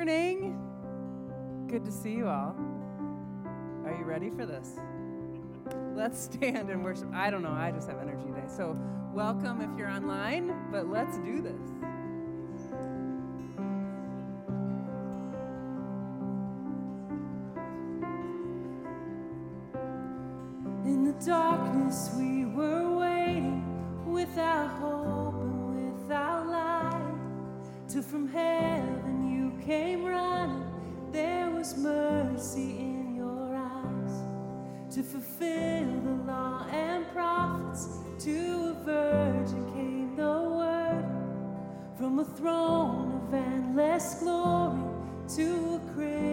morning. Good to see you all. Are you ready for this? Let's stand and worship. I don't know, I just have energy today. So, welcome if you're online, but let's do this. In the darkness, we mercy in your eyes to fulfill the law and prophets. To a virgin came the word from a throne of endless glory to a.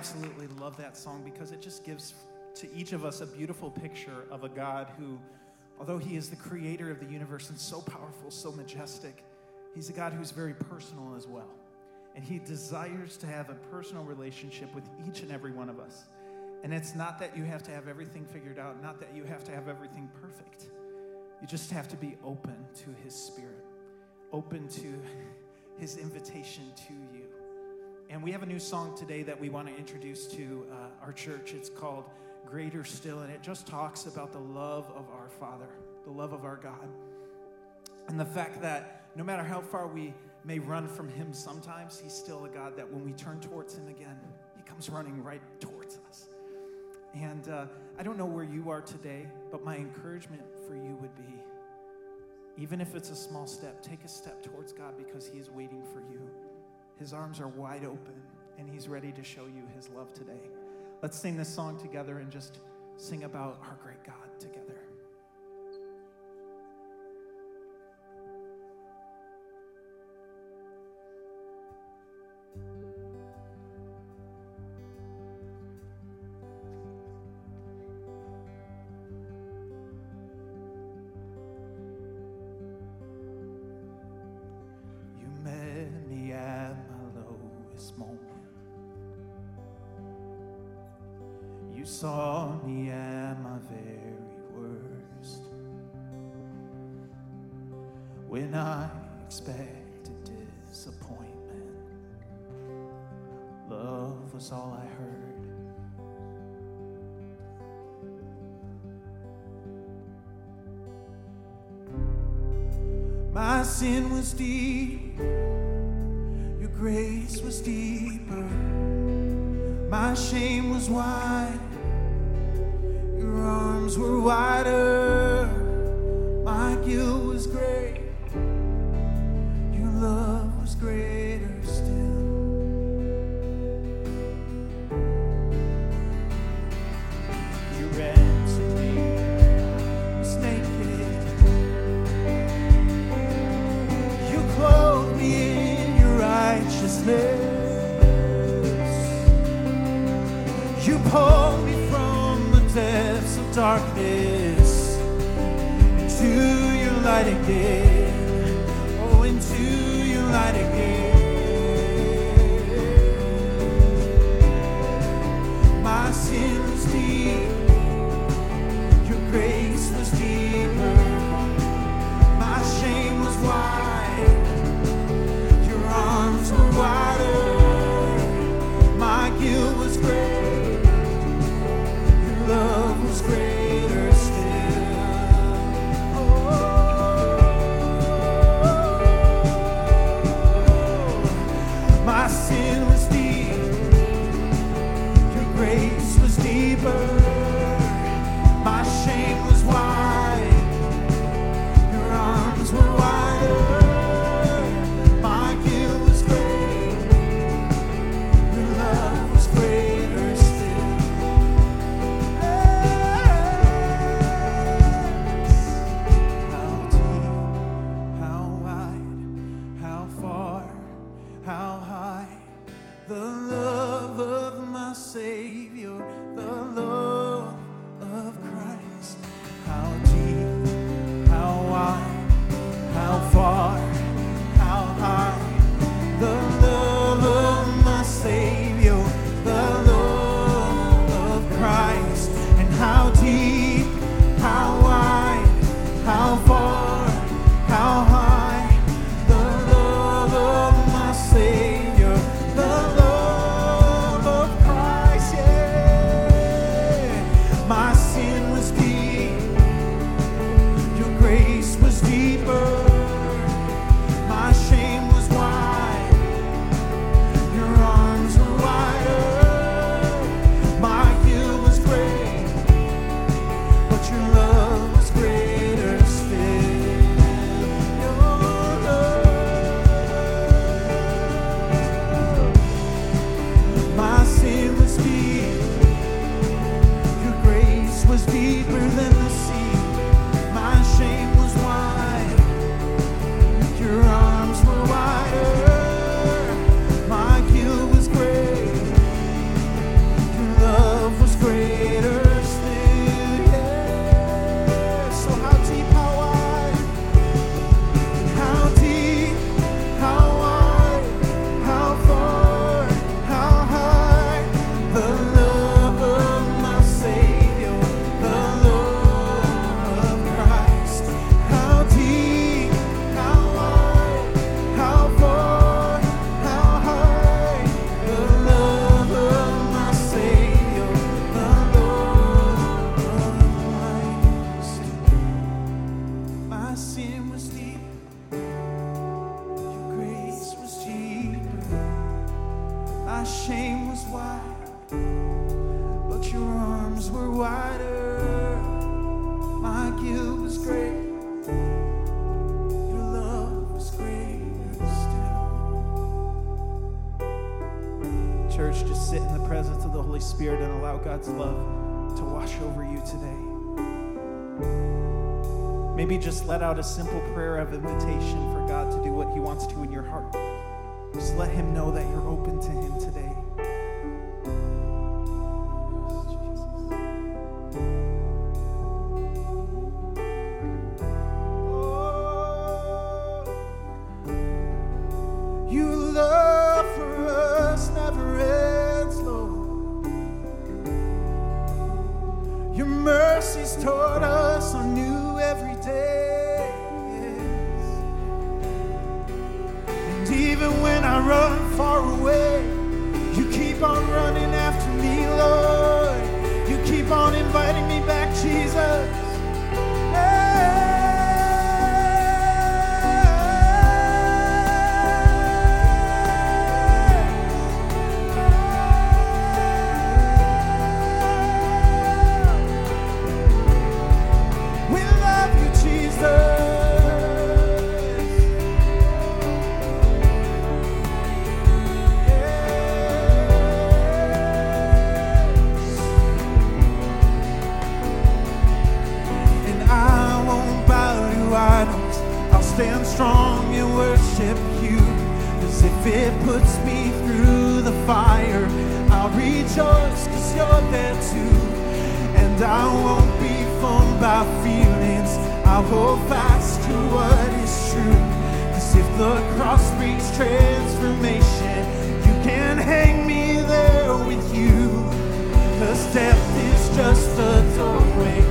absolutely love that song because it just gives to each of us a beautiful picture of a God who, although He is the creator of the universe and so powerful, so majestic, He's a God who's very personal as well. And He desires to have a personal relationship with each and every one of us. And it's not that you have to have everything figured out, not that you have to have everything perfect. You just have to be open to His Spirit, open to His invitation to. And we have a new song today that we want to introduce to uh, our church. It's called Greater Still, and it just talks about the love of our Father, the love of our God, and the fact that no matter how far we may run from Him sometimes, He's still a God that when we turn towards Him again, He comes running right towards us. And uh, I don't know where you are today, but my encouragement for you would be even if it's a small step, take a step towards God because He is waiting for you. His arms are wide open and He's ready to show you His love today. Let's sing this song together and just sing about our great God saw me at my very worst. When I expected disappointment, love was all I heard. My sin was deep, your grace was deeper. My shame was wide, light out a simple prayer of invitation for God to do what He wants to in your heart. Just let Him know that. death is just a doorway.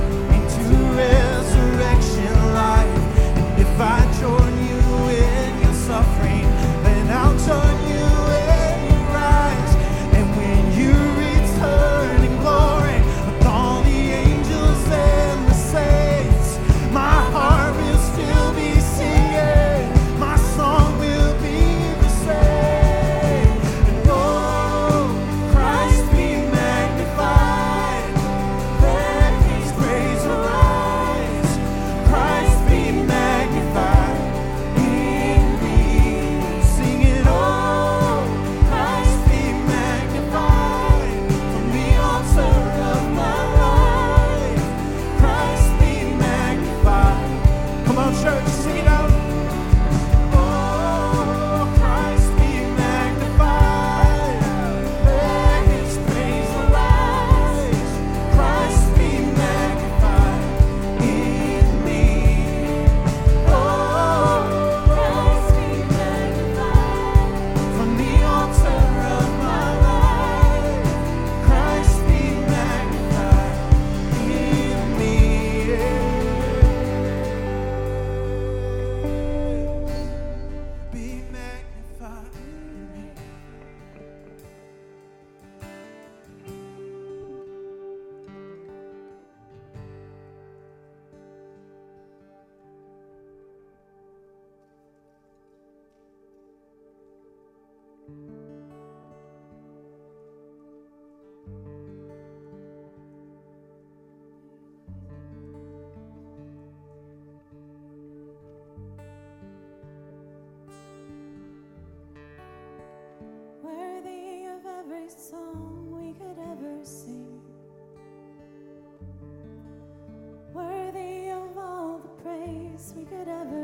we could ever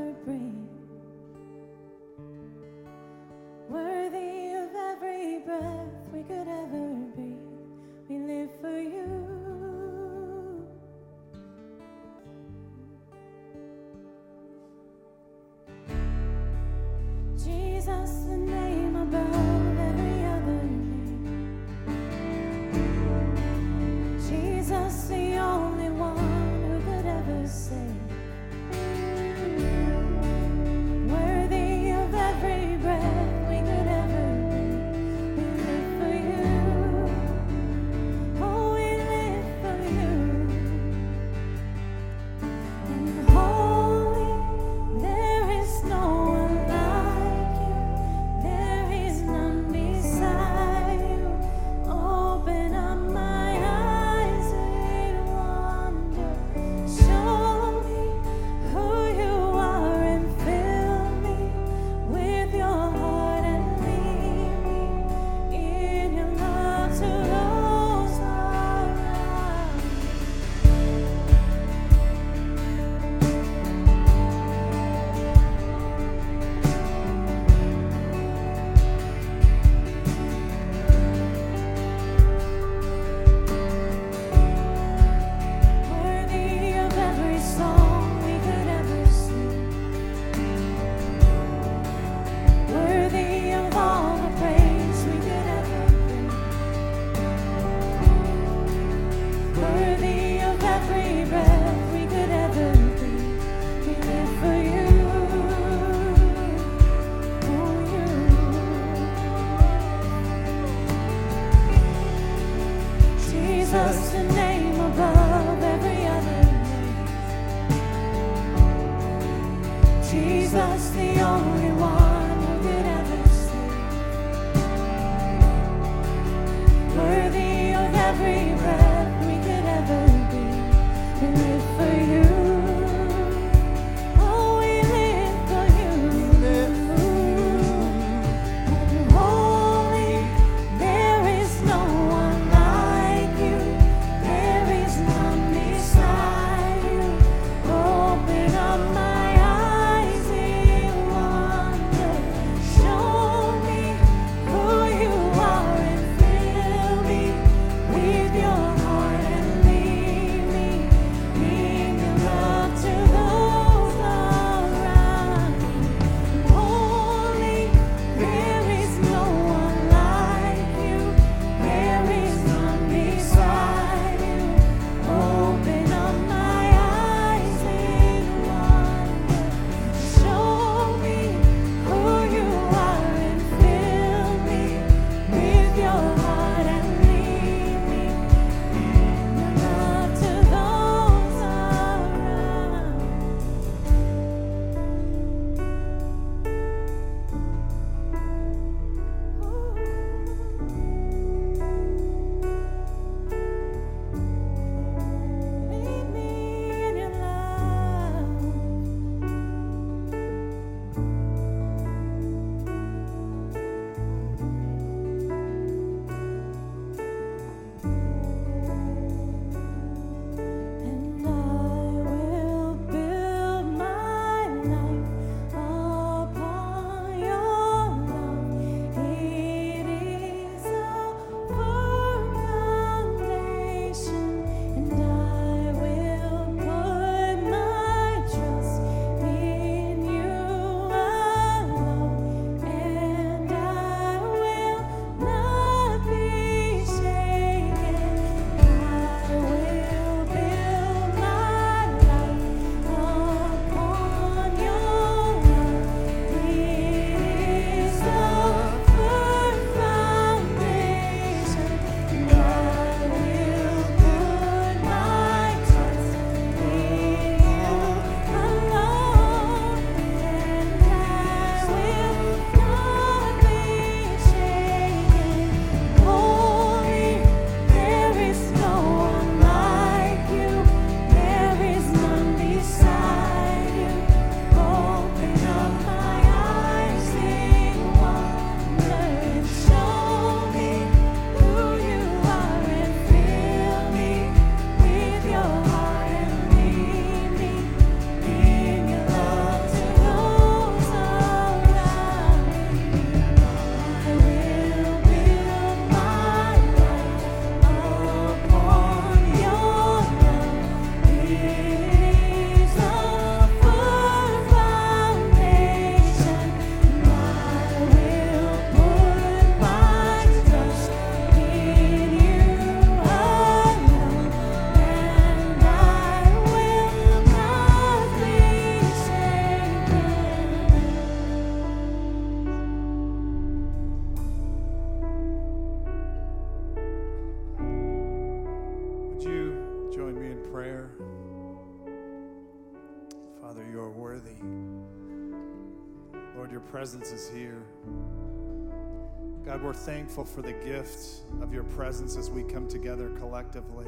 thankful for the gift of your presence as we come together collectively.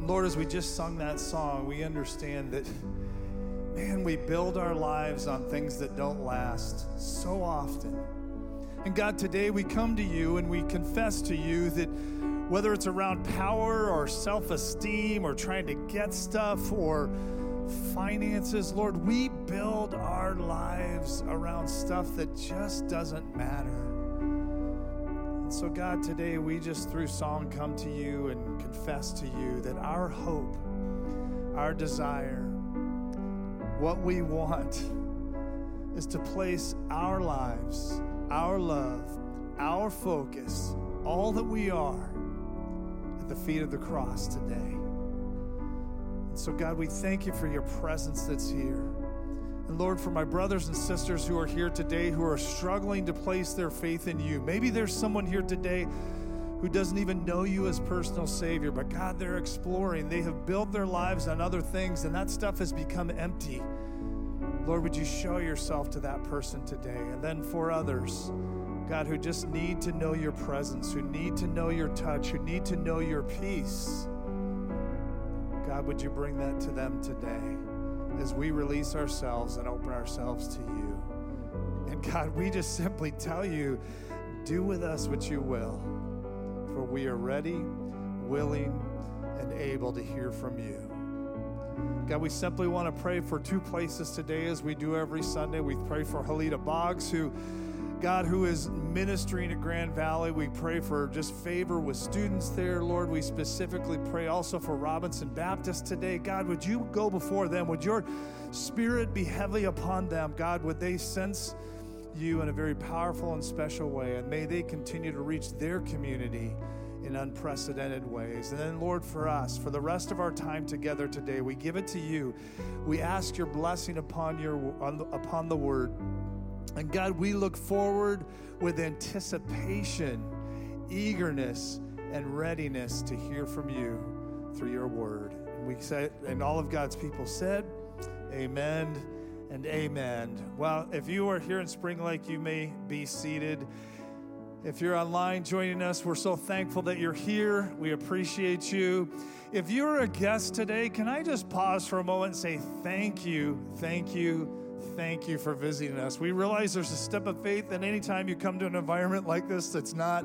Lord, as we just sung that song, we understand that, man, we build our lives on things that don't last so often. And God, today we come to you and we confess to you that whether it's around power or self esteem or trying to get stuff or finances, Lord, we build our lives around stuff that just doesn't matter. And so, God, today we just through song come to you and confess to you that our hope, our desire, what we want is to place our lives, our love, our focus, all that we are at the feet of the cross today. And so, God, we thank you for your presence that's here. And Lord, for my brothers and sisters who are here today who are struggling to place their faith in you, maybe there's someone here today who doesn't even know you as personal Savior, but God, they're exploring. They have built their lives on other things, and that stuff has become empty. Lord, would you show yourself to that person today? And then for others, God, who just need to know your presence, who need to know your touch, who need to know your peace. God, would you bring that to them today as we release ourselves and open ourselves to you? And God, we just simply tell you, do with us what you will, for we are ready, willing, and able to hear from you. God, we simply want to pray for two places today as we do every Sunday. We pray for Halita Boggs, who God, who is ministering at Grand Valley, we pray for just favor with students there. Lord, we specifically pray also for Robinson Baptist today. God, would you go before them? Would your spirit be heavily upon them? God, would they sense you in a very powerful and special way? And may they continue to reach their community in unprecedented ways. And then, Lord, for us, for the rest of our time together today, we give it to you. We ask your blessing upon your upon the word. And God, we look forward with anticipation, eagerness, and readiness to hear from you through your word. And we say, and all of God's people said, Amen and amen. Well, if you are here in Spring Lake, you may be seated. If you're online joining us, we're so thankful that you're here. We appreciate you. If you're a guest today, can I just pause for a moment and say thank you, thank you, thank you for visiting us. We realize there's a step of faith, and anytime you come to an environment like this that's not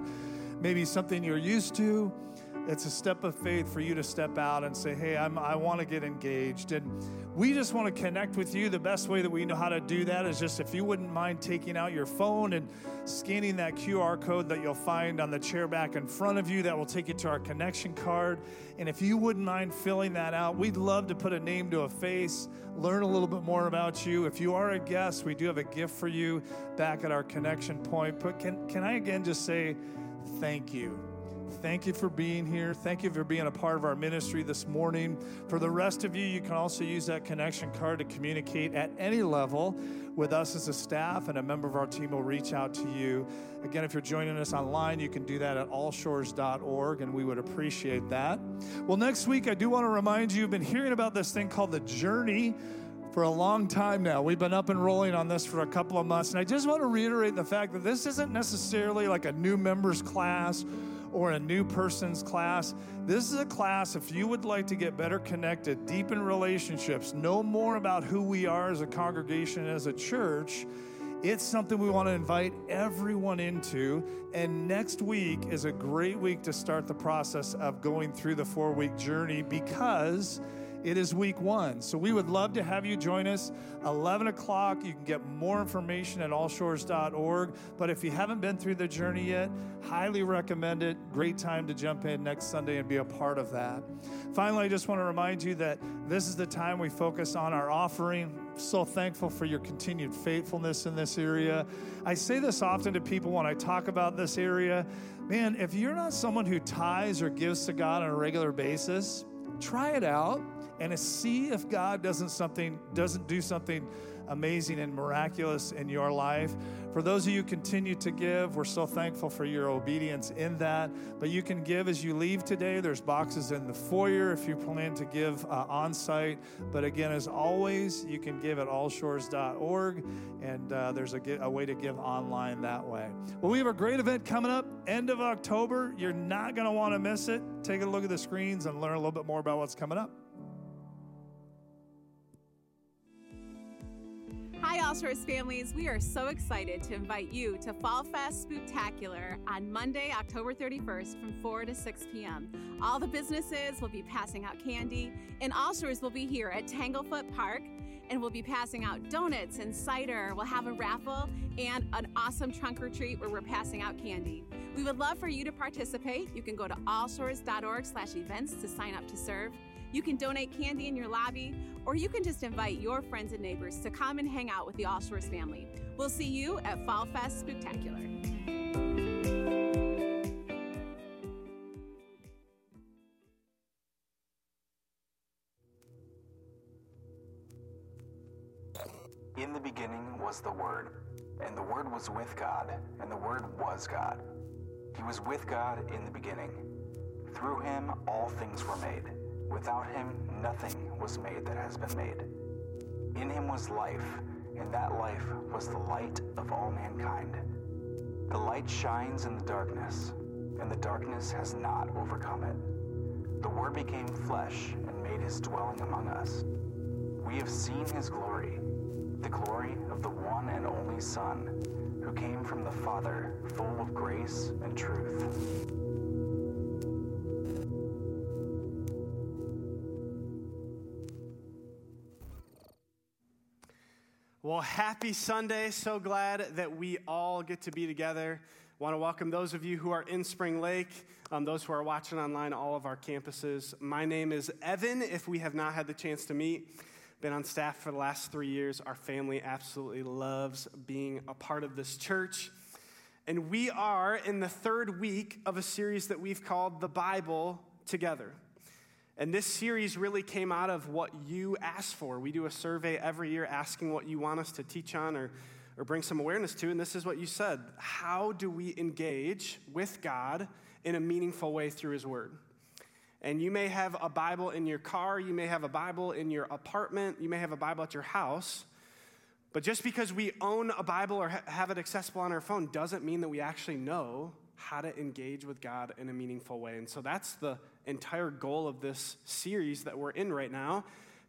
maybe something you're used to, it's a step of faith for you to step out and say, Hey, I'm, I want to get engaged. And we just want to connect with you. The best way that we know how to do that is just if you wouldn't mind taking out your phone and scanning that QR code that you'll find on the chair back in front of you, that will take you to our connection card. And if you wouldn't mind filling that out, we'd love to put a name to a face, learn a little bit more about you. If you are a guest, we do have a gift for you back at our connection point. But can, can I again just say thank you? Thank you for being here. Thank you for being a part of our ministry this morning. For the rest of you, you can also use that connection card to communicate at any level with us as a staff, and a member of our team will reach out to you. Again, if you're joining us online, you can do that at allshores.org, and we would appreciate that. Well, next week, I do want to remind you, you've been hearing about this thing called the Journey for a long time now. We've been up and rolling on this for a couple of months. And I just want to reiterate the fact that this isn't necessarily like a new members class or a new person's class. This is a class if you would like to get better connected, deepen relationships, know more about who we are as a congregation, as a church. It's something we want to invite everyone into. And next week is a great week to start the process of going through the four week journey because it is week one. So we would love to have you join us. 11 o'clock. You can get more information at allshores.org. But if you haven't been through the journey yet, highly recommend it. Great time to jump in next Sunday and be a part of that. Finally, I just want to remind you that this is the time we focus on our offering. So thankful for your continued faithfulness in this area. I say this often to people when I talk about this area. Man, if you're not someone who tithes or gives to God on a regular basis, try it out and to see if God doesn't something doesn't do something amazing and miraculous in your life. For those of you continue to give, we're so thankful for your obedience in that. But you can give as you leave today. There's boxes in the foyer if you plan to give uh, on site. But again, as always, you can give at allshores.org, and uh, there's a, a way to give online that way. Well, we have a great event coming up end of October. You're not going to want to miss it. Take a look at the screens and learn a little bit more about what's coming up. Hi, All Shores families. We are so excited to invite you to Fall Fest Spooktacular on Monday, October 31st from 4 to 6 p.m. All the businesses will be passing out candy, and All Shores will be here at Tanglefoot Park and we'll be passing out donuts and cider. We'll have a raffle and an awesome trunk or treat where we're passing out candy. We would love for you to participate. You can go to allshores.org slash events to sign up to serve. You can donate candy in your lobby, or you can just invite your friends and neighbors to come and hang out with the All Shores family. We'll see you at Fall Fest Spooktacular. In the beginning was the Word, and the Word was with God, and the Word was God. He was with God in the beginning. Through him all things were made. Without him nothing was made that has been made. In him was life, and that life was the light of all mankind. The light shines in the darkness, and the darkness has not overcome it. The Word became flesh and made his dwelling among us. We have seen his glory, the glory of the one and only Son, who came from the Father, full of grace and truth. Well, happy Sunday. So glad that we all get to be together. Want to welcome those of you who are in Spring Lake, um, those who are watching online, all of our campuses. My name is Evan, if we have not had the chance to meet. Been on staff for the last three years. Our family absolutely loves being a part of this church. And we are in the third week of a series that we've called The Bible Together. And this series really came out of what you asked for. We do a survey every year asking what you want us to teach on or, or bring some awareness to. And this is what you said How do we engage with God in a meaningful way through His Word? And you may have a Bible in your car, you may have a Bible in your apartment, you may have a Bible at your house. But just because we own a Bible or ha- have it accessible on our phone doesn't mean that we actually know how to engage with God in a meaningful way. And so that's the entire goal of this series that we're in right now.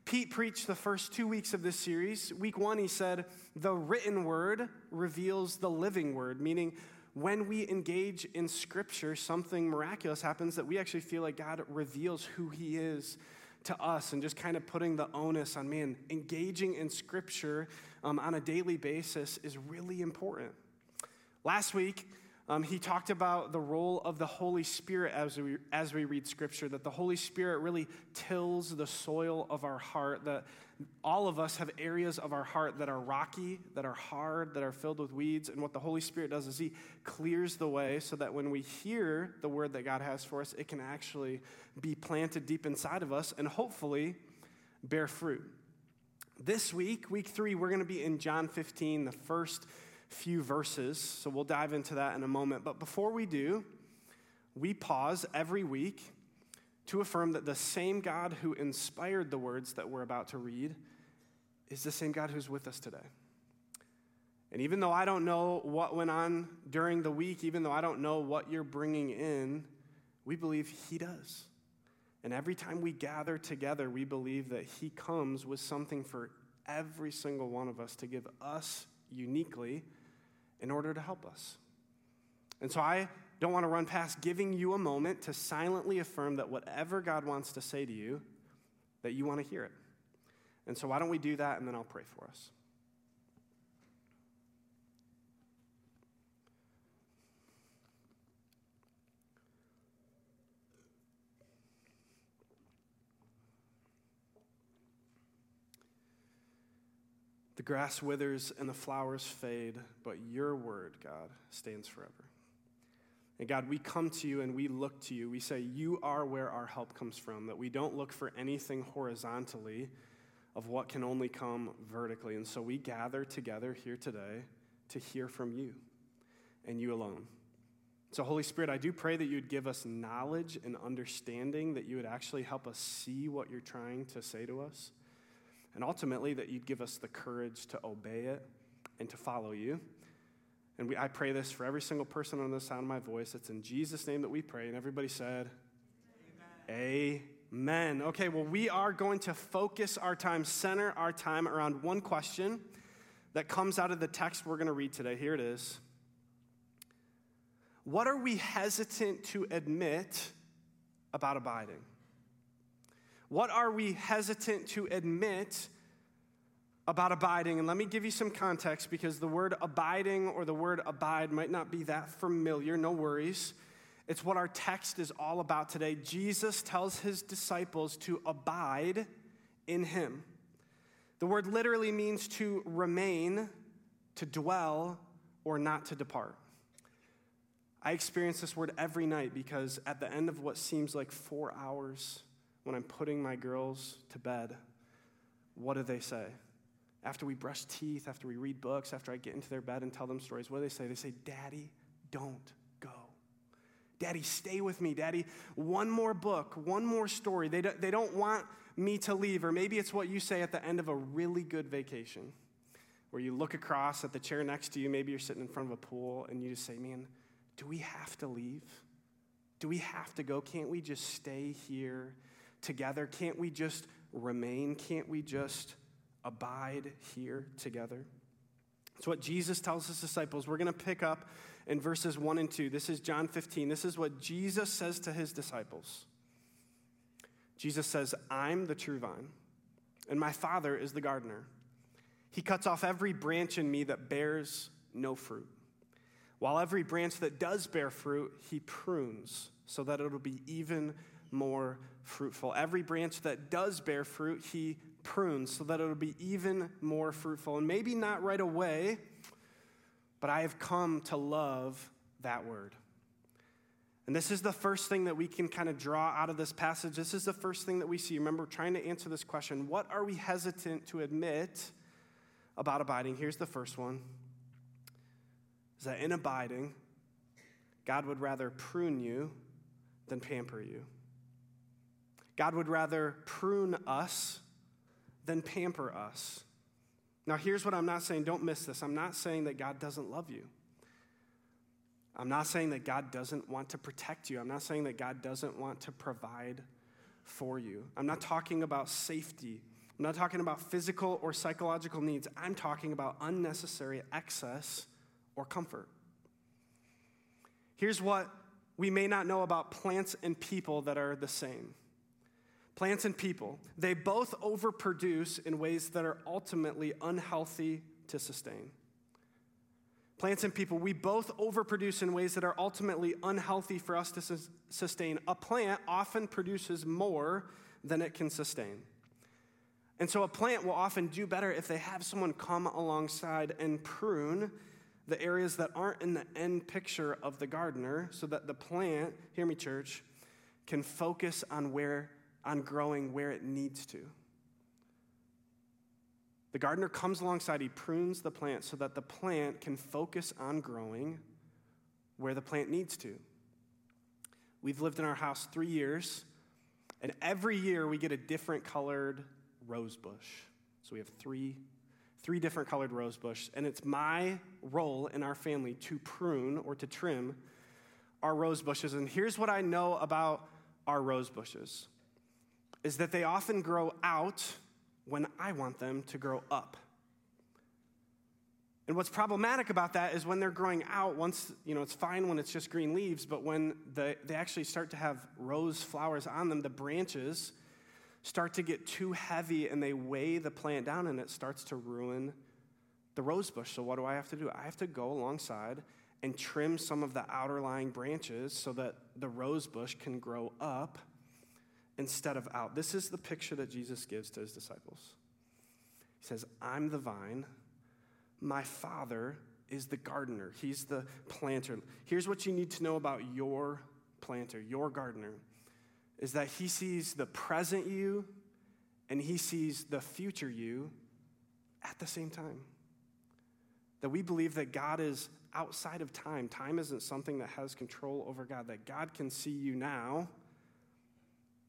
Pete preached the first two weeks of this series. Week one, he said, The written word reveals the living word, meaning when we engage in Scripture, something miraculous happens that we actually feel like God reveals who He is to us and just kind of putting the onus on man. Engaging in Scripture um, on a daily basis is really important. Last week, um, he talked about the role of the Holy Spirit as we, as we read Scripture, that the Holy Spirit really tills the soil of our heart, that all of us have areas of our heart that are rocky, that are hard, that are filled with weeds. And what the Holy Spirit does is He clears the way so that when we hear the word that God has for us, it can actually be planted deep inside of us and hopefully bear fruit. This week, week three, we're going to be in John 15, the first few verses. So we'll dive into that in a moment. But before we do, we pause every week to affirm that the same God who inspired the words that we're about to read is the same God who's with us today. And even though I don't know what went on during the week, even though I don't know what you're bringing in, we believe He does. And every time we gather together, we believe that He comes with something for every single one of us to give us uniquely in order to help us. And so I don't want to run past giving you a moment to silently affirm that whatever God wants to say to you, that you want to hear it. And so why don't we do that and then I'll pray for us. The grass withers and the flowers fade, but your word, God, stands forever. And God, we come to you and we look to you. We say, You are where our help comes from, that we don't look for anything horizontally of what can only come vertically. And so we gather together here today to hear from you and you alone. So, Holy Spirit, I do pray that you would give us knowledge and understanding, that you would actually help us see what you're trying to say to us, and ultimately that you'd give us the courage to obey it and to follow you. And we, I pray this for every single person on the sound of my voice. It's in Jesus' name that we pray. And everybody said, Amen. Amen. Okay, well, we are going to focus our time, center our time around one question that comes out of the text we're going to read today. Here it is. What are we hesitant to admit about abiding? What are we hesitant to admit about abiding? And let me give you some context because the word abiding or the word abide might not be that familiar. No worries. It's what our text is all about today. Jesus tells his disciples to abide in him. The word literally means to remain, to dwell, or not to depart. I experience this word every night because at the end of what seems like four hours, when I'm putting my girls to bed, what do they say? After we brush teeth, after we read books, after I get into their bed and tell them stories, what do they say? They say, Daddy, don't go. Daddy, stay with me. Daddy, one more book, one more story. They don't, they don't want me to leave. Or maybe it's what you say at the end of a really good vacation, where you look across at the chair next to you. Maybe you're sitting in front of a pool and you just say, Man, do we have to leave? Do we have to go? Can't we just stay here together? Can't we just remain? Can't we just abide here together? It's what Jesus tells his disciples. We're going to pick up in verses 1 and 2. This is John 15. This is what Jesus says to his disciples. Jesus says, I'm the true vine, and my Father is the gardener. He cuts off every branch in me that bears no fruit while every branch that does bear fruit, he prunes so that it'll be even more fruitful. Every branch that does bear fruit, he prunes so that it'll be even more fruitful. And maybe not right away, but I have come to love that word. And this is the first thing that we can kind of draw out of this passage. This is the first thing that we see. Remember, trying to answer this question what are we hesitant to admit about abiding? Here's the first one is that in abiding, God would rather prune you than pamper you. God would rather prune us than pamper us. Now, here's what I'm not saying. Don't miss this. I'm not saying that God doesn't love you. I'm not saying that God doesn't want to protect you. I'm not saying that God doesn't want to provide for you. I'm not talking about safety. I'm not talking about physical or psychological needs. I'm talking about unnecessary excess or comfort. Here's what we may not know about plants and people that are the same. Plants and people, they both overproduce in ways that are ultimately unhealthy to sustain. Plants and people, we both overproduce in ways that are ultimately unhealthy for us to sustain. A plant often produces more than it can sustain. And so a plant will often do better if they have someone come alongside and prune the areas that aren't in the end picture of the gardener so that the plant, hear me, church, can focus on where, on growing where it needs to. The gardener comes alongside, he prunes the plant so that the plant can focus on growing where the plant needs to. We've lived in our house three years, and every year we get a different colored rose bush. So we have three three different colored rose bush, and it's my role in our family to prune or to trim our rose bushes. And here's what I know about our rose bushes is that they often grow out when I want them to grow up. And what's problematic about that is when they're growing out, once, you know, it's fine when it's just green leaves, but when the, they actually start to have rose flowers on them, the branches start to get too heavy and they weigh the plant down and it starts to ruin the rose bush. So, what do I have to do? I have to go alongside and trim some of the outer lying branches so that the rose bush can grow up instead of out. This is the picture that Jesus gives to his disciples. He says, I'm the vine, my Father is the gardener, he's the planter. Here's what you need to know about your planter, your gardener is that he sees the present you and he sees the future you at the same time. that we believe that God is outside of time. Time isn't something that has control over God, that God can see you now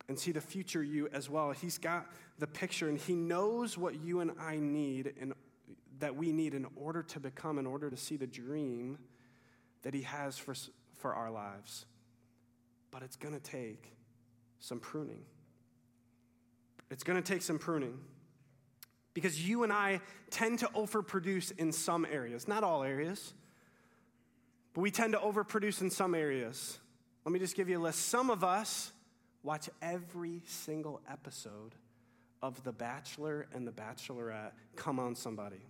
and see the future you as well. He's got the picture and He knows what you and I need and that we need in order to become, in order to see the dream that He has for, for our lives. But it's going to take some pruning. It's going to take some pruning because you and I tend to overproduce in some areas, not all areas, but we tend to overproduce in some areas. Let me just give you a list. Some of us watch every single episode of The Bachelor and The Bachelorette. Come on, somebody.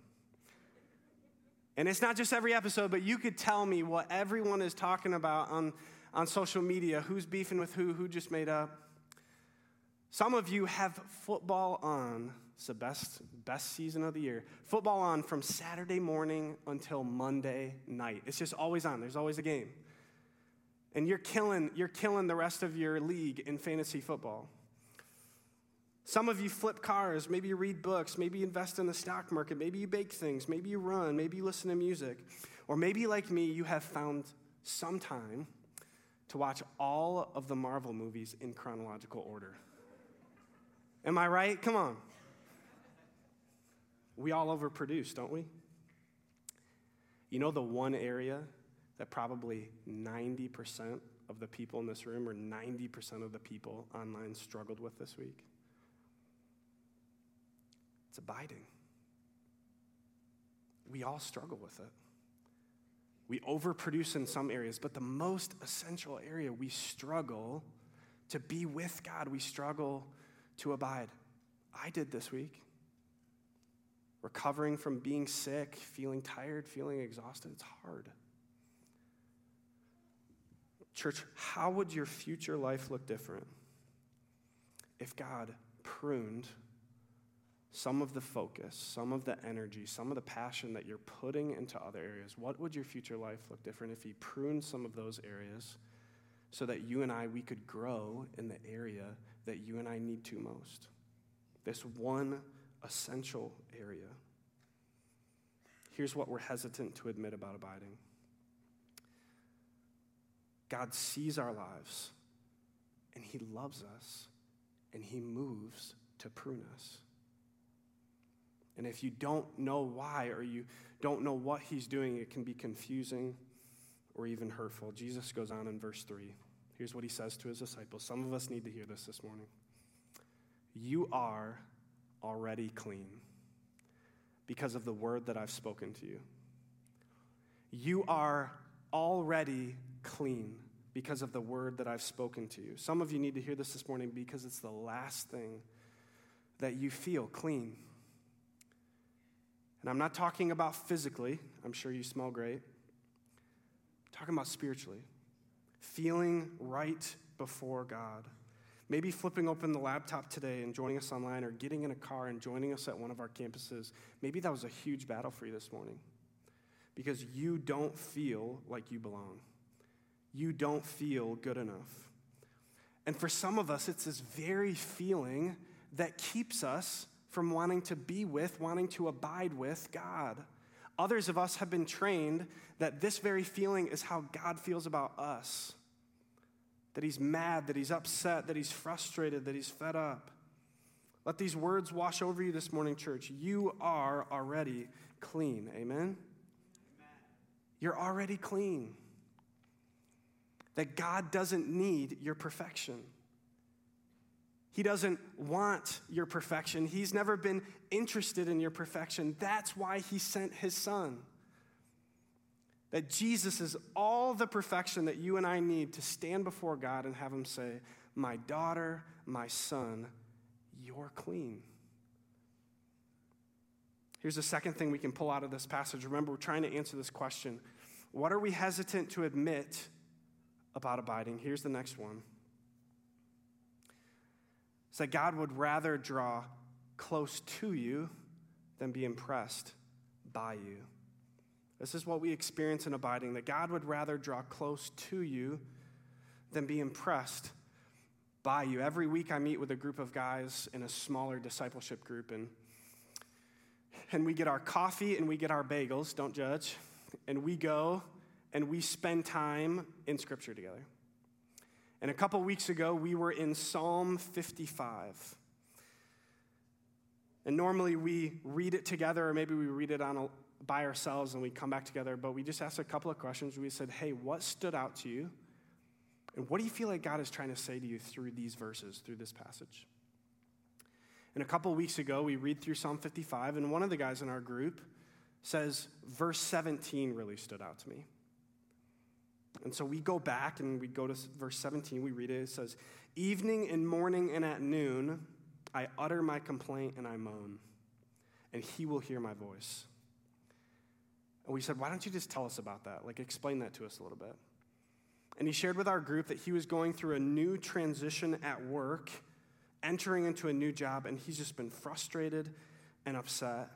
And it's not just every episode, but you could tell me what everyone is talking about on, on social media who's beefing with who, who just made up. Some of you have football on. It's the best, best season of the year. Football on from Saturday morning until Monday night. It's just always on. There's always a game. And you're killing, you're killing the rest of your league in fantasy football. Some of you flip cars, maybe you read books, maybe you invest in the stock market, maybe you bake things, maybe you run, maybe you listen to music. Or maybe, like me, you have found some time to watch all of the Marvel movies in chronological order. Am I right? Come on. We all overproduce, don't we? You know the one area that probably 90% of the people in this room or 90% of the people online struggled with this week? It's abiding. We all struggle with it. We overproduce in some areas, but the most essential area we struggle to be with God, we struggle to abide. I did this week. Recovering from being sick, feeling tired, feeling exhausted, it's hard. Church, how would your future life look different if God pruned some of the focus, some of the energy, some of the passion that you're putting into other areas? What would your future life look different if He pruned some of those areas so that you and I, we could grow in the area that you and I need to most? This one essential area. Here's what we're hesitant to admit about abiding. God sees our lives and He loves us and He moves to prune us. And if you don't know why or you don't know what He's doing, it can be confusing or even hurtful. Jesus goes on in verse 3. Here's what He says to His disciples. Some of us need to hear this this morning. You are already clean because of the word that I've spoken to you. You are already clean because of the word that I've spoken to you. Some of you need to hear this this morning because it's the last thing that you feel clean. And I'm not talking about physically, I'm sure you smell great. I'm talking about spiritually. Feeling right before God. Maybe flipping open the laptop today and joining us online, or getting in a car and joining us at one of our campuses. Maybe that was a huge battle for you this morning because you don't feel like you belong you don't feel good enough. And for some of us, it's this very feeling that keeps us from wanting to be with, wanting to abide with God. Others of us have been trained that this very feeling is how God feels about us that he's mad, that he's upset, that he's frustrated, that he's fed up. Let these words wash over you this morning, church. You are already clean. Amen? Amen. You're already clean that God doesn't need your perfection. He doesn't want your perfection. He's never been interested in your perfection. That's why he sent his son. That Jesus is all the perfection that you and I need to stand before God and have him say, My daughter, my son, you're clean. Here's the second thing we can pull out of this passage. Remember, we're trying to answer this question What are we hesitant to admit about abiding. Here's the next one. It's that God would rather draw close to you than be impressed by you. This is what we experience in abiding that God would rather draw close to you than be impressed by you. Every week I meet with a group of guys in a smaller discipleship group, and and we get our coffee and we get our bagels, don't judge, and we go and we spend time in Scripture together. And a couple weeks ago, we were in Psalm 55. And normally we read it together, or maybe we read it on a, by ourselves and we come back together, but we just asked a couple of questions. We said, Hey, what stood out to you? And what do you feel like God is trying to say to you through these verses, through this passage? And a couple weeks ago, we read through Psalm 55, and one of the guys in our group says, verse 17 really stood out to me. And so we go back and we go to verse 17, we read it. It says, Evening and morning and at noon, I utter my complaint and I moan, and he will hear my voice. And we said, Why don't you just tell us about that? Like, explain that to us a little bit. And he shared with our group that he was going through a new transition at work, entering into a new job, and he's just been frustrated and upset.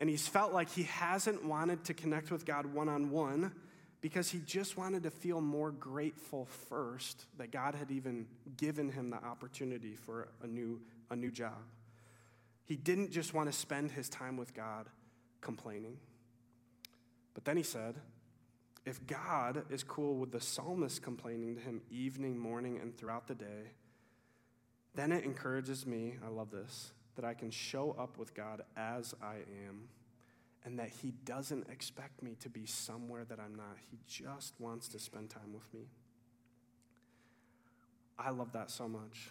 And he's felt like he hasn't wanted to connect with God one on one because he just wanted to feel more grateful first that God had even given him the opportunity for a new, a new job. He didn't just want to spend his time with God complaining. But then he said, if God is cool with the psalmist complaining to him evening, morning, and throughout the day, then it encourages me, I love this, that I can show up with God as I am and that He doesn't expect me to be somewhere that I'm not. He just wants to spend time with me. I love that so much.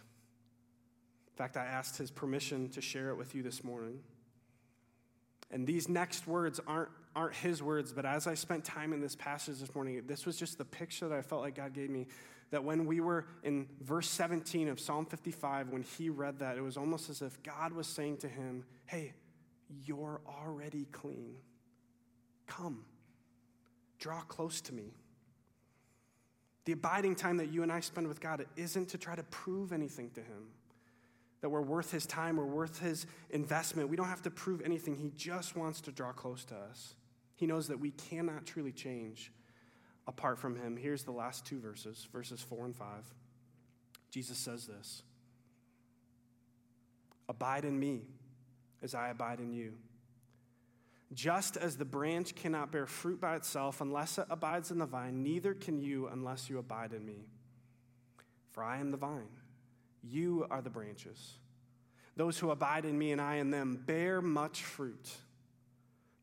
In fact, I asked His permission to share it with you this morning. And these next words aren't, aren't his words, but as I spent time in this passage this morning, this was just the picture that I felt like God gave me. That when we were in verse 17 of Psalm 55, when he read that, it was almost as if God was saying to him, Hey, you're already clean. Come, draw close to me. The abiding time that you and I spend with God isn't to try to prove anything to Him, that we're worth His time, we're worth His investment. We don't have to prove anything. He just wants to draw close to us. He knows that we cannot truly change apart from Him. Here's the last two verses, verses 4 and 5. Jesus says this Abide in me as I abide in you. Just as the branch cannot bear fruit by itself unless it abides in the vine, neither can you unless you abide in me. For I am the vine, you are the branches. Those who abide in me and I in them bear much fruit,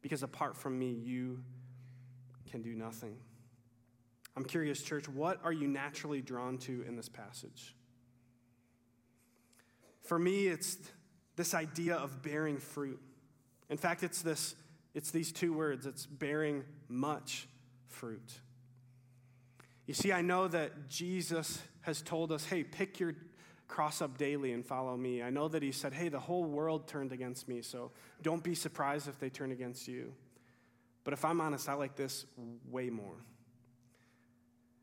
because apart from me, you can do nothing. I'm curious, church, what are you naturally drawn to in this passage? For me, it's this idea of bearing fruit. In fact, it's this it's these two words. It's bearing much fruit. You see, I know that Jesus has told us, "Hey, pick your cross up daily and follow me." I know that he said, "Hey, the whole world turned against me, so don't be surprised if they turn against you." But if I'm honest, I like this way more.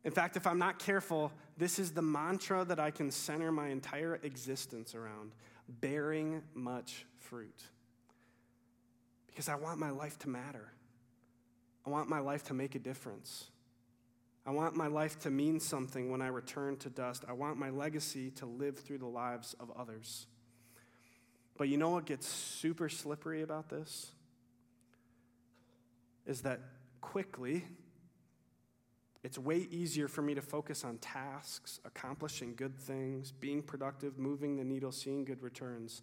In fact, if I'm not careful, this is the mantra that I can center my entire existence around bearing much fruit. Because I want my life to matter. I want my life to make a difference. I want my life to mean something when I return to dust. I want my legacy to live through the lives of others. But you know what gets super slippery about this? Is that quickly, it's way easier for me to focus on tasks, accomplishing good things, being productive, moving the needle, seeing good returns,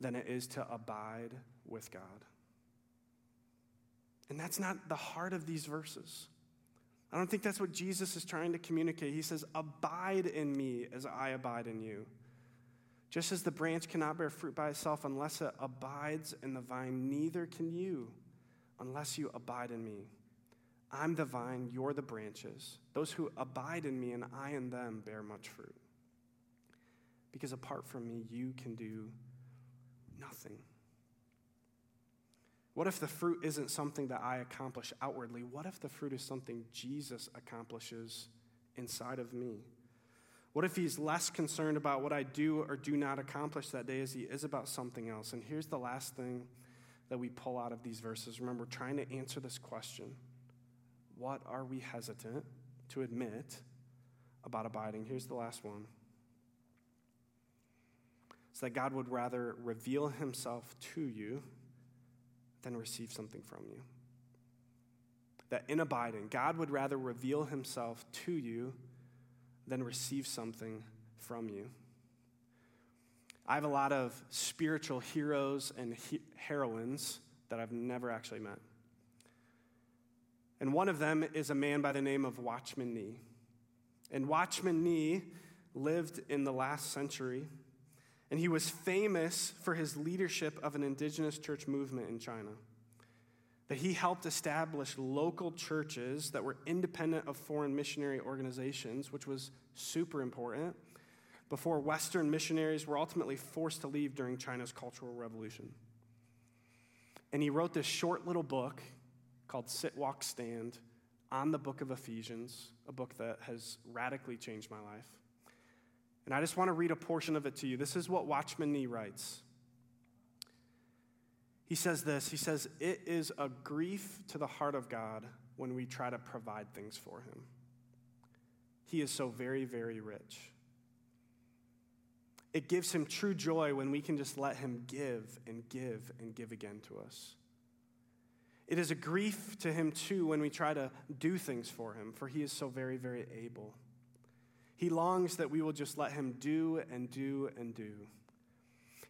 than it is to abide with God. And that's not the heart of these verses. I don't think that's what Jesus is trying to communicate. He says, Abide in me as I abide in you. Just as the branch cannot bear fruit by itself unless it abides in the vine, neither can you unless you abide in me. I'm the vine, you're the branches. Those who abide in me and I in them bear much fruit. Because apart from me, you can do nothing. What if the fruit isn't something that I accomplish outwardly? What if the fruit is something Jesus accomplishes inside of me? What if he's less concerned about what I do or do not accomplish that day as he is about something else? And here's the last thing that we pull out of these verses. Remember, trying to answer this question what are we hesitant to admit about abiding? Here's the last one. It's that God would rather reveal himself to you than receive something from you. That in abiding, God would rather reveal himself to you than receive something from you. I have a lot of spiritual heroes and he- heroines that I've never actually met. And one of them is a man by the name of Watchman Nee. And Watchman Nee lived in the last century, and he was famous for his leadership of an indigenous church movement in China. That he helped establish local churches that were independent of foreign missionary organizations, which was super important before Western missionaries were ultimately forced to leave during China's Cultural Revolution. And he wrote this short little book called Sit, Walk, Stand on the book of Ephesians, a book that has radically changed my life. And I just want to read a portion of it to you. This is what Watchman Nee writes. He says this He says, It is a grief to the heart of God when we try to provide things for him. He is so very, very rich. It gives him true joy when we can just let him give and give and give again to us. It is a grief to him, too, when we try to do things for him, for he is so very, very able. He longs that we will just let him do and do and do.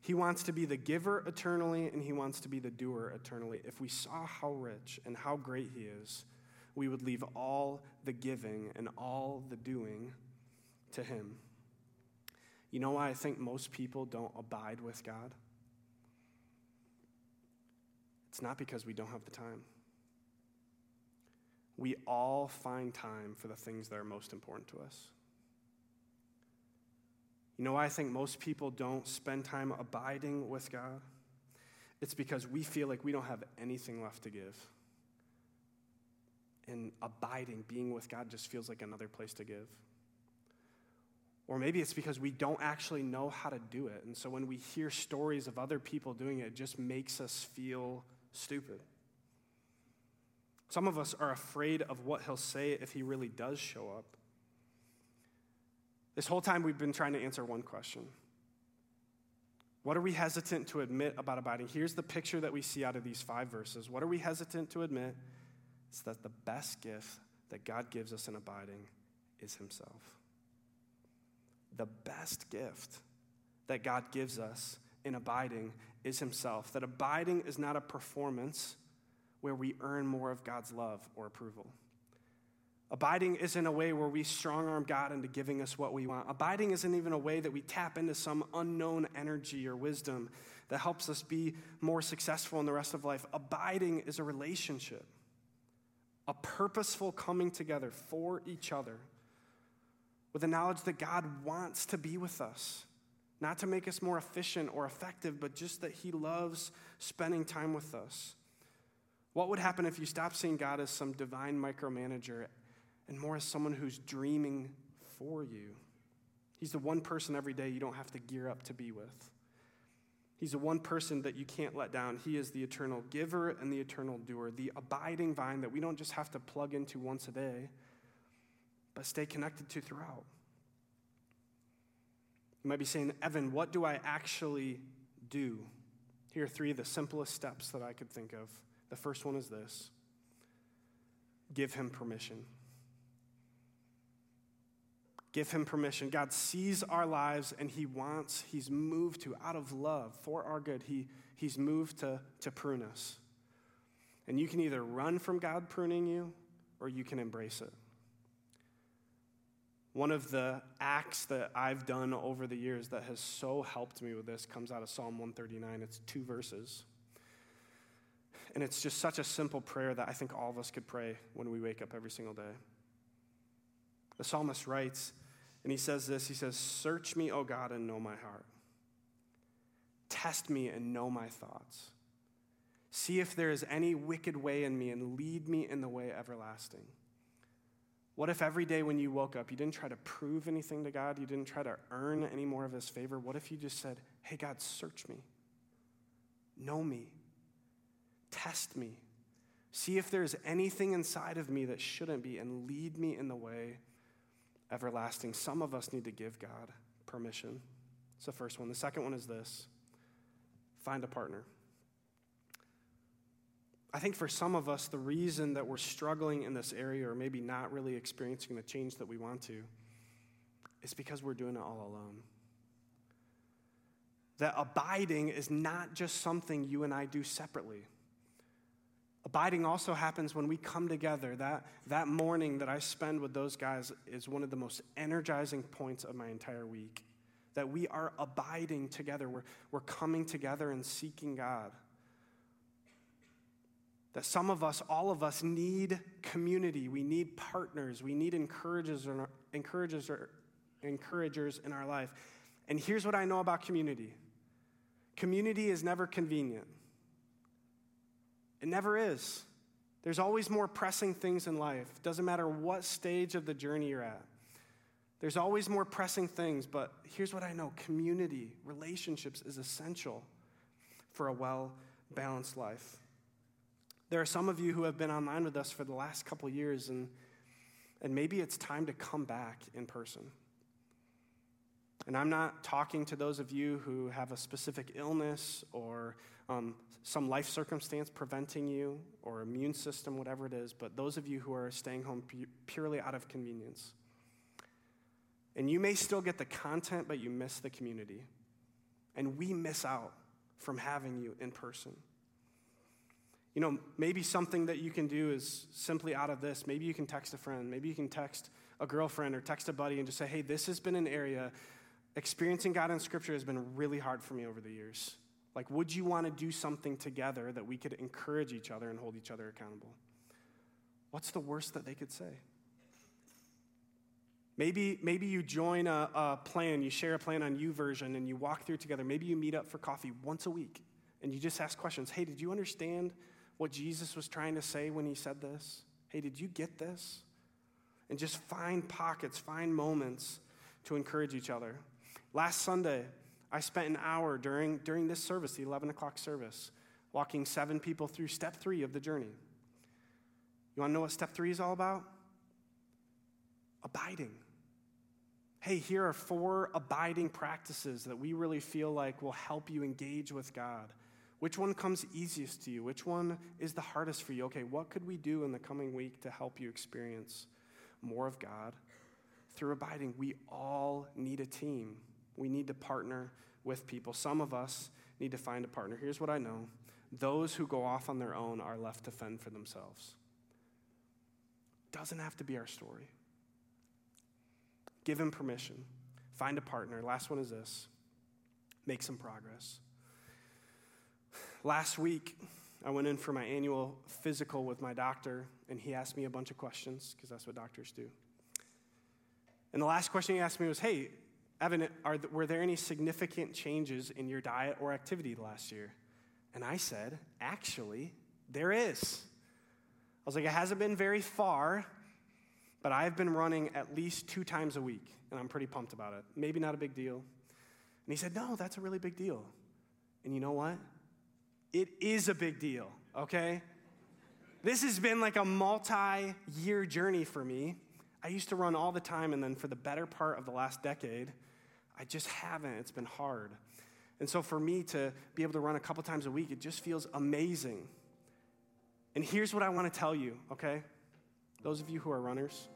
He wants to be the giver eternally, and he wants to be the doer eternally. If we saw how rich and how great he is, we would leave all the giving and all the doing to him. You know why I think most people don't abide with God? It's not because we don't have the time. We all find time for the things that are most important to us. You know why I think most people don't spend time abiding with God? It's because we feel like we don't have anything left to give. And abiding, being with God, just feels like another place to give. Or maybe it's because we don't actually know how to do it. And so when we hear stories of other people doing it, it just makes us feel stupid. Some of us are afraid of what he'll say if he really does show up. This whole time we've been trying to answer one question What are we hesitant to admit about abiding? Here's the picture that we see out of these five verses. What are we hesitant to admit? It's that the best gift that God gives us in abiding is himself the best gift that God gives us in abiding is Himself. That abiding is not a performance where we earn more of God's love or approval. Abiding isn't a way where we strong arm God into giving us what we want. Abiding isn't even a way that we tap into some unknown energy or wisdom that helps us be more successful in the rest of life. Abiding is a relationship, a purposeful coming together for each other with the knowledge that God wants to be with us, not to make us more efficient or effective, but just that He loves spending time with us. What would happen if you stopped seeing God as some divine micromanager and more as someone who's dreaming for you? He's the one person every day you don't have to gear up to be with. He's the one person that you can't let down. He is the eternal giver and the eternal doer, the abiding vine that we don't just have to plug into once a day but stay connected to throughout. You might be saying, Evan, what do I actually do? Here are three of the simplest steps that I could think of. The first one is this give him permission. Give him permission. God sees our lives and he wants, he's moved to, out of love for our good, he, he's moved to, to prune us. And you can either run from God pruning you or you can embrace it. One of the acts that I've done over the years that has so helped me with this comes out of Psalm 139. It's two verses. And it's just such a simple prayer that I think all of us could pray when we wake up every single day. The psalmist writes, and he says this He says, Search me, O God, and know my heart. Test me and know my thoughts. See if there is any wicked way in me, and lead me in the way everlasting. What if every day when you woke up, you didn't try to prove anything to God? You didn't try to earn any more of His favor? What if you just said, Hey, God, search me, know me, test me, see if there's anything inside of me that shouldn't be, and lead me in the way everlasting? Some of us need to give God permission. It's the first one. The second one is this find a partner. I think for some of us, the reason that we're struggling in this area or maybe not really experiencing the change that we want to is because we're doing it all alone. That abiding is not just something you and I do separately. Abiding also happens when we come together. That, that morning that I spend with those guys is one of the most energizing points of my entire week. That we are abiding together, we're, we're coming together and seeking God. That some of us, all of us, need community. We need partners. We need encouragers, encouragers, encouragers in our life. And here's what I know about community community is never convenient. It never is. There's always more pressing things in life. Doesn't matter what stage of the journey you're at. There's always more pressing things, but here's what I know community, relationships is essential for a well balanced life. There are some of you who have been online with us for the last couple years, and, and maybe it's time to come back in person. And I'm not talking to those of you who have a specific illness or um, some life circumstance preventing you or immune system, whatever it is, but those of you who are staying home pu- purely out of convenience. And you may still get the content, but you miss the community. And we miss out from having you in person. You know, maybe something that you can do is simply out of this. Maybe you can text a friend. Maybe you can text a girlfriend or text a buddy and just say, hey, this has been an area, experiencing God in Scripture has been really hard for me over the years. Like, would you want to do something together that we could encourage each other and hold each other accountable? What's the worst that they could say? Maybe, maybe you join a, a plan, you share a plan on YouVersion, and you walk through together. Maybe you meet up for coffee once a week and you just ask questions. Hey, did you understand what Jesus was trying to say when he said this? Hey, did you get this? And just find pockets, find moments to encourage each other. Last Sunday, I spent an hour during, during this service, the 11 o'clock service, walking seven people through step three of the journey. You want to know what step three is all about? Abiding. Hey, here are four abiding practices that we really feel like will help you engage with God. Which one comes easiest to you? Which one is the hardest for you? Okay, what could we do in the coming week to help you experience more of God through abiding? We all need a team. We need to partner with people. Some of us need to find a partner. Here's what I know those who go off on their own are left to fend for themselves. Doesn't have to be our story. Give him permission. Find a partner. Last one is this make some progress. Last week, I went in for my annual physical with my doctor, and he asked me a bunch of questions because that's what doctors do. And the last question he asked me was Hey, Evan, are, were there any significant changes in your diet or activity last year? And I said, Actually, there is. I was like, It hasn't been very far, but I've been running at least two times a week, and I'm pretty pumped about it. Maybe not a big deal. And he said, No, that's a really big deal. And you know what? It is a big deal, okay? This has been like a multi year journey for me. I used to run all the time, and then for the better part of the last decade, I just haven't. It's been hard. And so for me to be able to run a couple times a week, it just feels amazing. And here's what I want to tell you, okay? Those of you who are runners,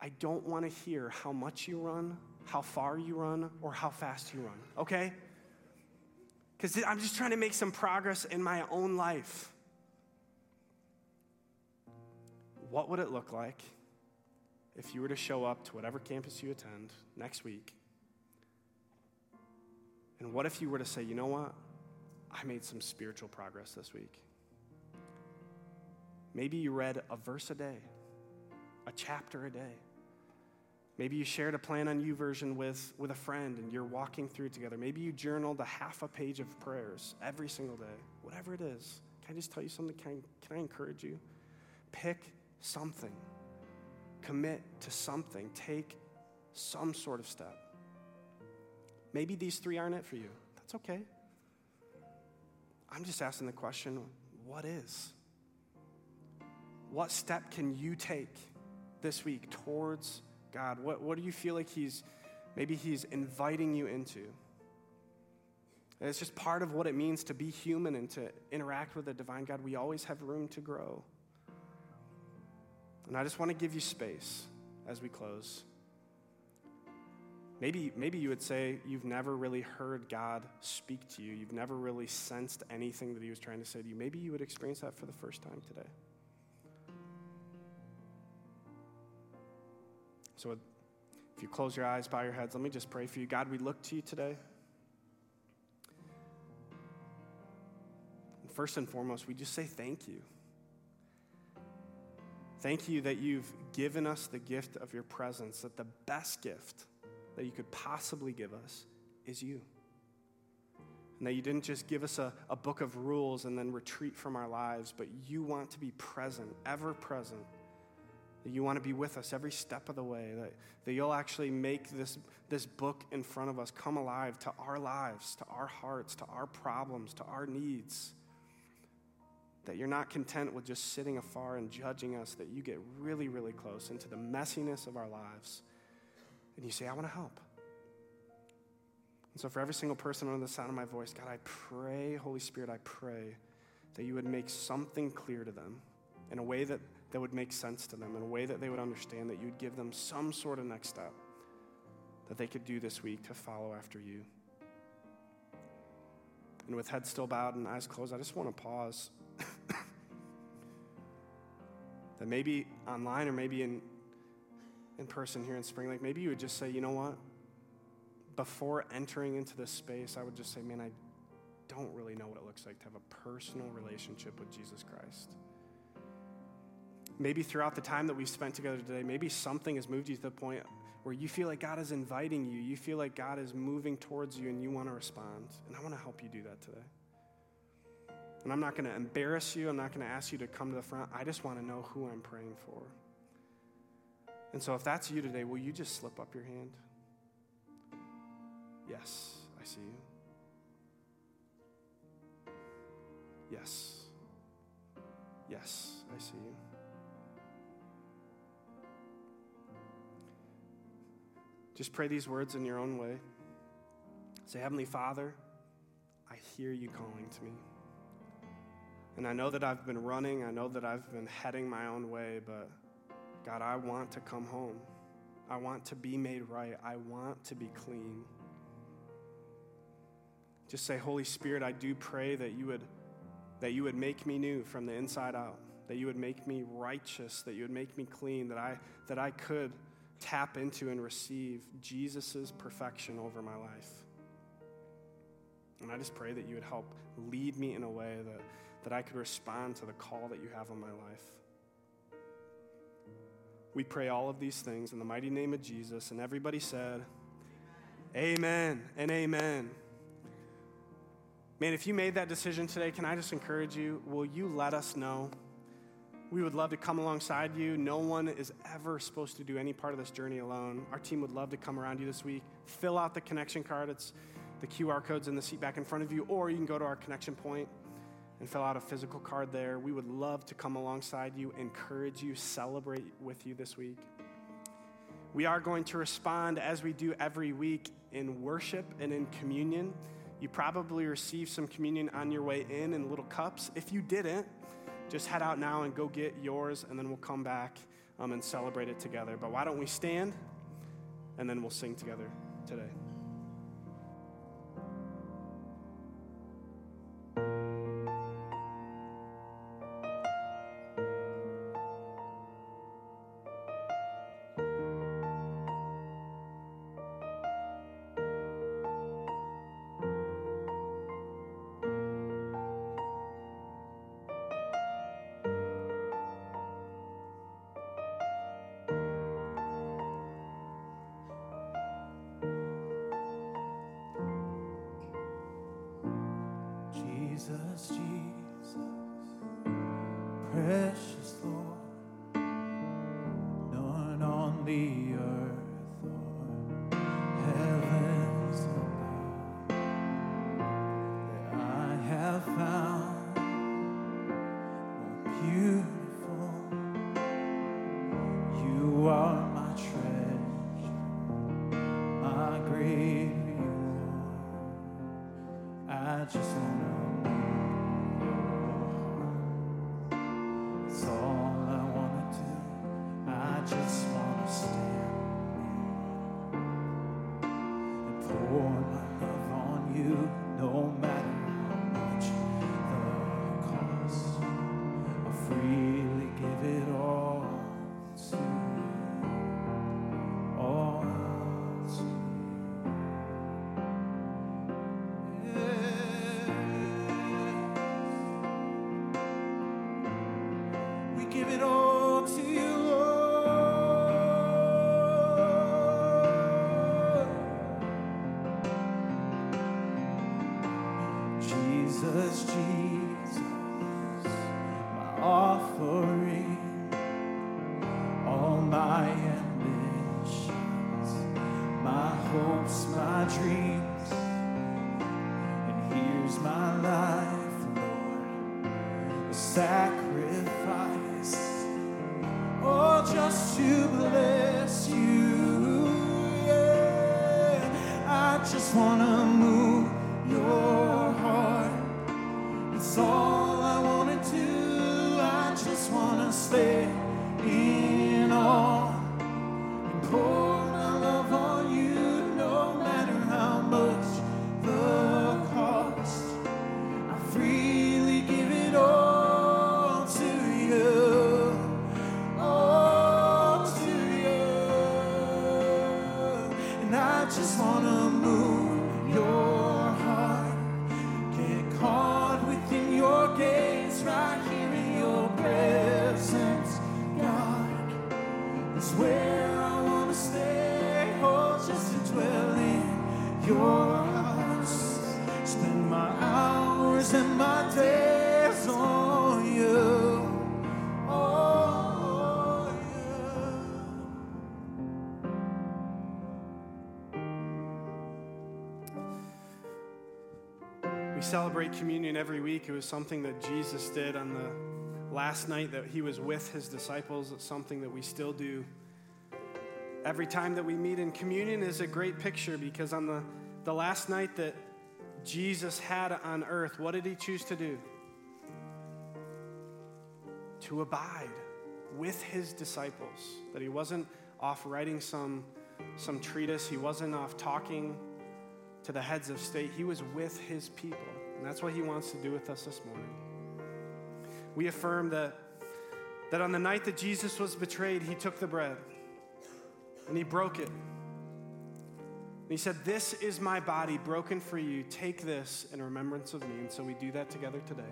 I don't want to hear how much you run, how far you run, or how fast you run, okay? Because I'm just trying to make some progress in my own life. What would it look like if you were to show up to whatever campus you attend next week? And what if you were to say, you know what? I made some spiritual progress this week. Maybe you read a verse a day, a chapter a day. Maybe you shared a plan on YouVersion with, with a friend and you're walking through together. Maybe you journaled a half a page of prayers every single day. Whatever it is, can I just tell you something? Can I, can I encourage you? Pick something commit to something, take some sort of step. Maybe these three aren't it for you. That's okay. I'm just asking the question what is? What step can you take this week towards God? What, what do you feel like He's maybe He's inviting you into? And it's just part of what it means to be human and to interact with a divine God. We always have room to grow. And I just want to give you space as we close. Maybe, maybe you would say you've never really heard God speak to you. You've never really sensed anything that He was trying to say to you. Maybe you would experience that for the first time today. So, if you close your eyes, bow your heads, let me just pray for you. God, we look to you today. First and foremost, we just say thank you. Thank you that you've given us the gift of your presence, that the best gift that you could possibly give us is you. And that you didn't just give us a, a book of rules and then retreat from our lives, but you want to be present, ever present. That you want to be with us every step of the way. That, that you'll actually make this, this book in front of us come alive to our lives, to our hearts, to our problems, to our needs. That you're not content with just sitting afar and judging us, that you get really, really close into the messiness of our lives and you say, I want to help. And so, for every single person under the sound of my voice, God, I pray, Holy Spirit, I pray that you would make something clear to them in a way that, that would make sense to them, in a way that they would understand, that you'd give them some sort of next step that they could do this week to follow after you. And with head still bowed and eyes closed, I just want to pause. that maybe online or maybe in in person here in Spring Lake, maybe you would just say, you know what? Before entering into this space, I would just say, man, I don't really know what it looks like to have a personal relationship with Jesus Christ. Maybe throughout the time that we've spent together today, maybe something has moved you to the point where you feel like God is inviting you, you feel like God is moving towards you, and you want to respond. And I want to help you do that today. And I'm not going to embarrass you, I'm not going to ask you to come to the front. I just want to know who I'm praying for. And so, if that's you today, will you just slip up your hand? Yes, I see you. Yes. Yes, I see you. Just pray these words in your own way. Say, Heavenly Father, I hear you calling to me. And I know that I've been running, I know that I've been heading my own way, but God, I want to come home. I want to be made right. I want to be clean. Just say, Holy Spirit, I do pray that you would that you would make me new from the inside out, that you would make me righteous, that you would make me clean, that I that I could tap into and receive Jesus' perfection over my life. And I just pray that you would help lead me in a way that, that I could respond to the call that you have on my life. We pray all of these things in the mighty name of Jesus. And everybody said, Amen, amen and amen. Man, if you made that decision today, can I just encourage you? Will you let us know? We would love to come alongside you. No one is ever supposed to do any part of this journey alone. Our team would love to come around you this week. Fill out the connection card. It's the QR codes in the seat back in front of you, or you can go to our connection point and fill out a physical card there. We would love to come alongside you, encourage you, celebrate with you this week. We are going to respond as we do every week in worship and in communion. You probably received some communion on your way in in little cups. If you didn't, just head out now and go get yours, and then we'll come back um, and celebrate it together. But why don't we stand and then we'll sing together today? Communion every week. It was something that Jesus did on the last night that he was with his disciples. It's something that we still do. Every time that we meet in communion is a great picture because on the, the last night that Jesus had on earth, what did he choose to do? To abide with his disciples. That he wasn't off writing some, some treatise, he wasn't off talking to the heads of state. He was with his people. And that's what he wants to do with us this morning. We affirm that, that on the night that Jesus was betrayed, he took the bread and he broke it. And he said, This is my body broken for you. Take this in remembrance of me. And so we do that together today.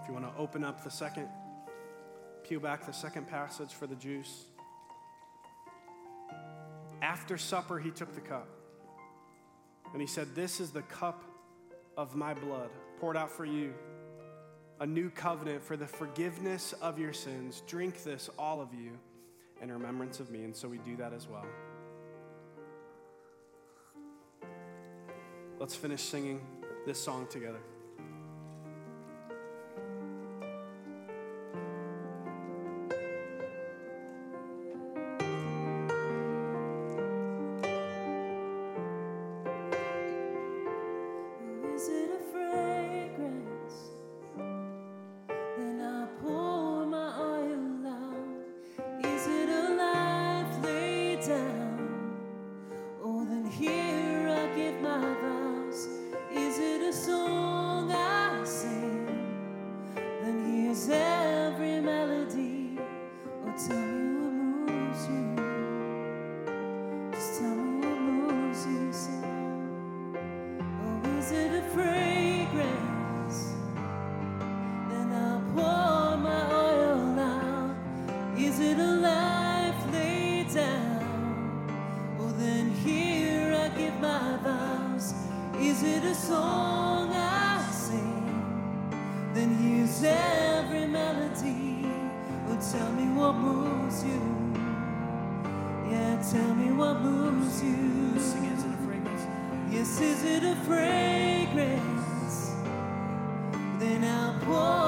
If you want to open up the second peel back the second passage for the juice. After supper, he took the cup. And he said, This is the cup of my blood, poured out for you. A new covenant for the forgiveness of your sins. Drink this, all of you, in remembrance of me. And so we do that as well. Let's finish singing this song together. What moves you. Yeah, tell me what moves you. Sing it, is it a fragrance? Yes, is it a fragrance? Then I'll pour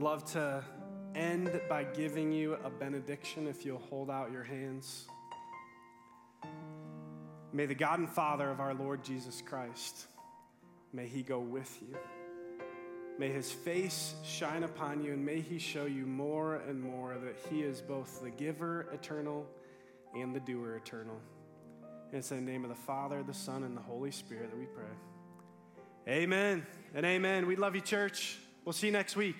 I'd love to end by giving you a benediction if you'll hold out your hands. May the God and Father of our Lord Jesus Christ, may he go with you. May his face shine upon you, and may he show you more and more that he is both the giver eternal and the doer eternal. And it's in the name of the Father, the Son, and the Holy Spirit that we pray. Amen and amen. We love you, church. We'll see you next week.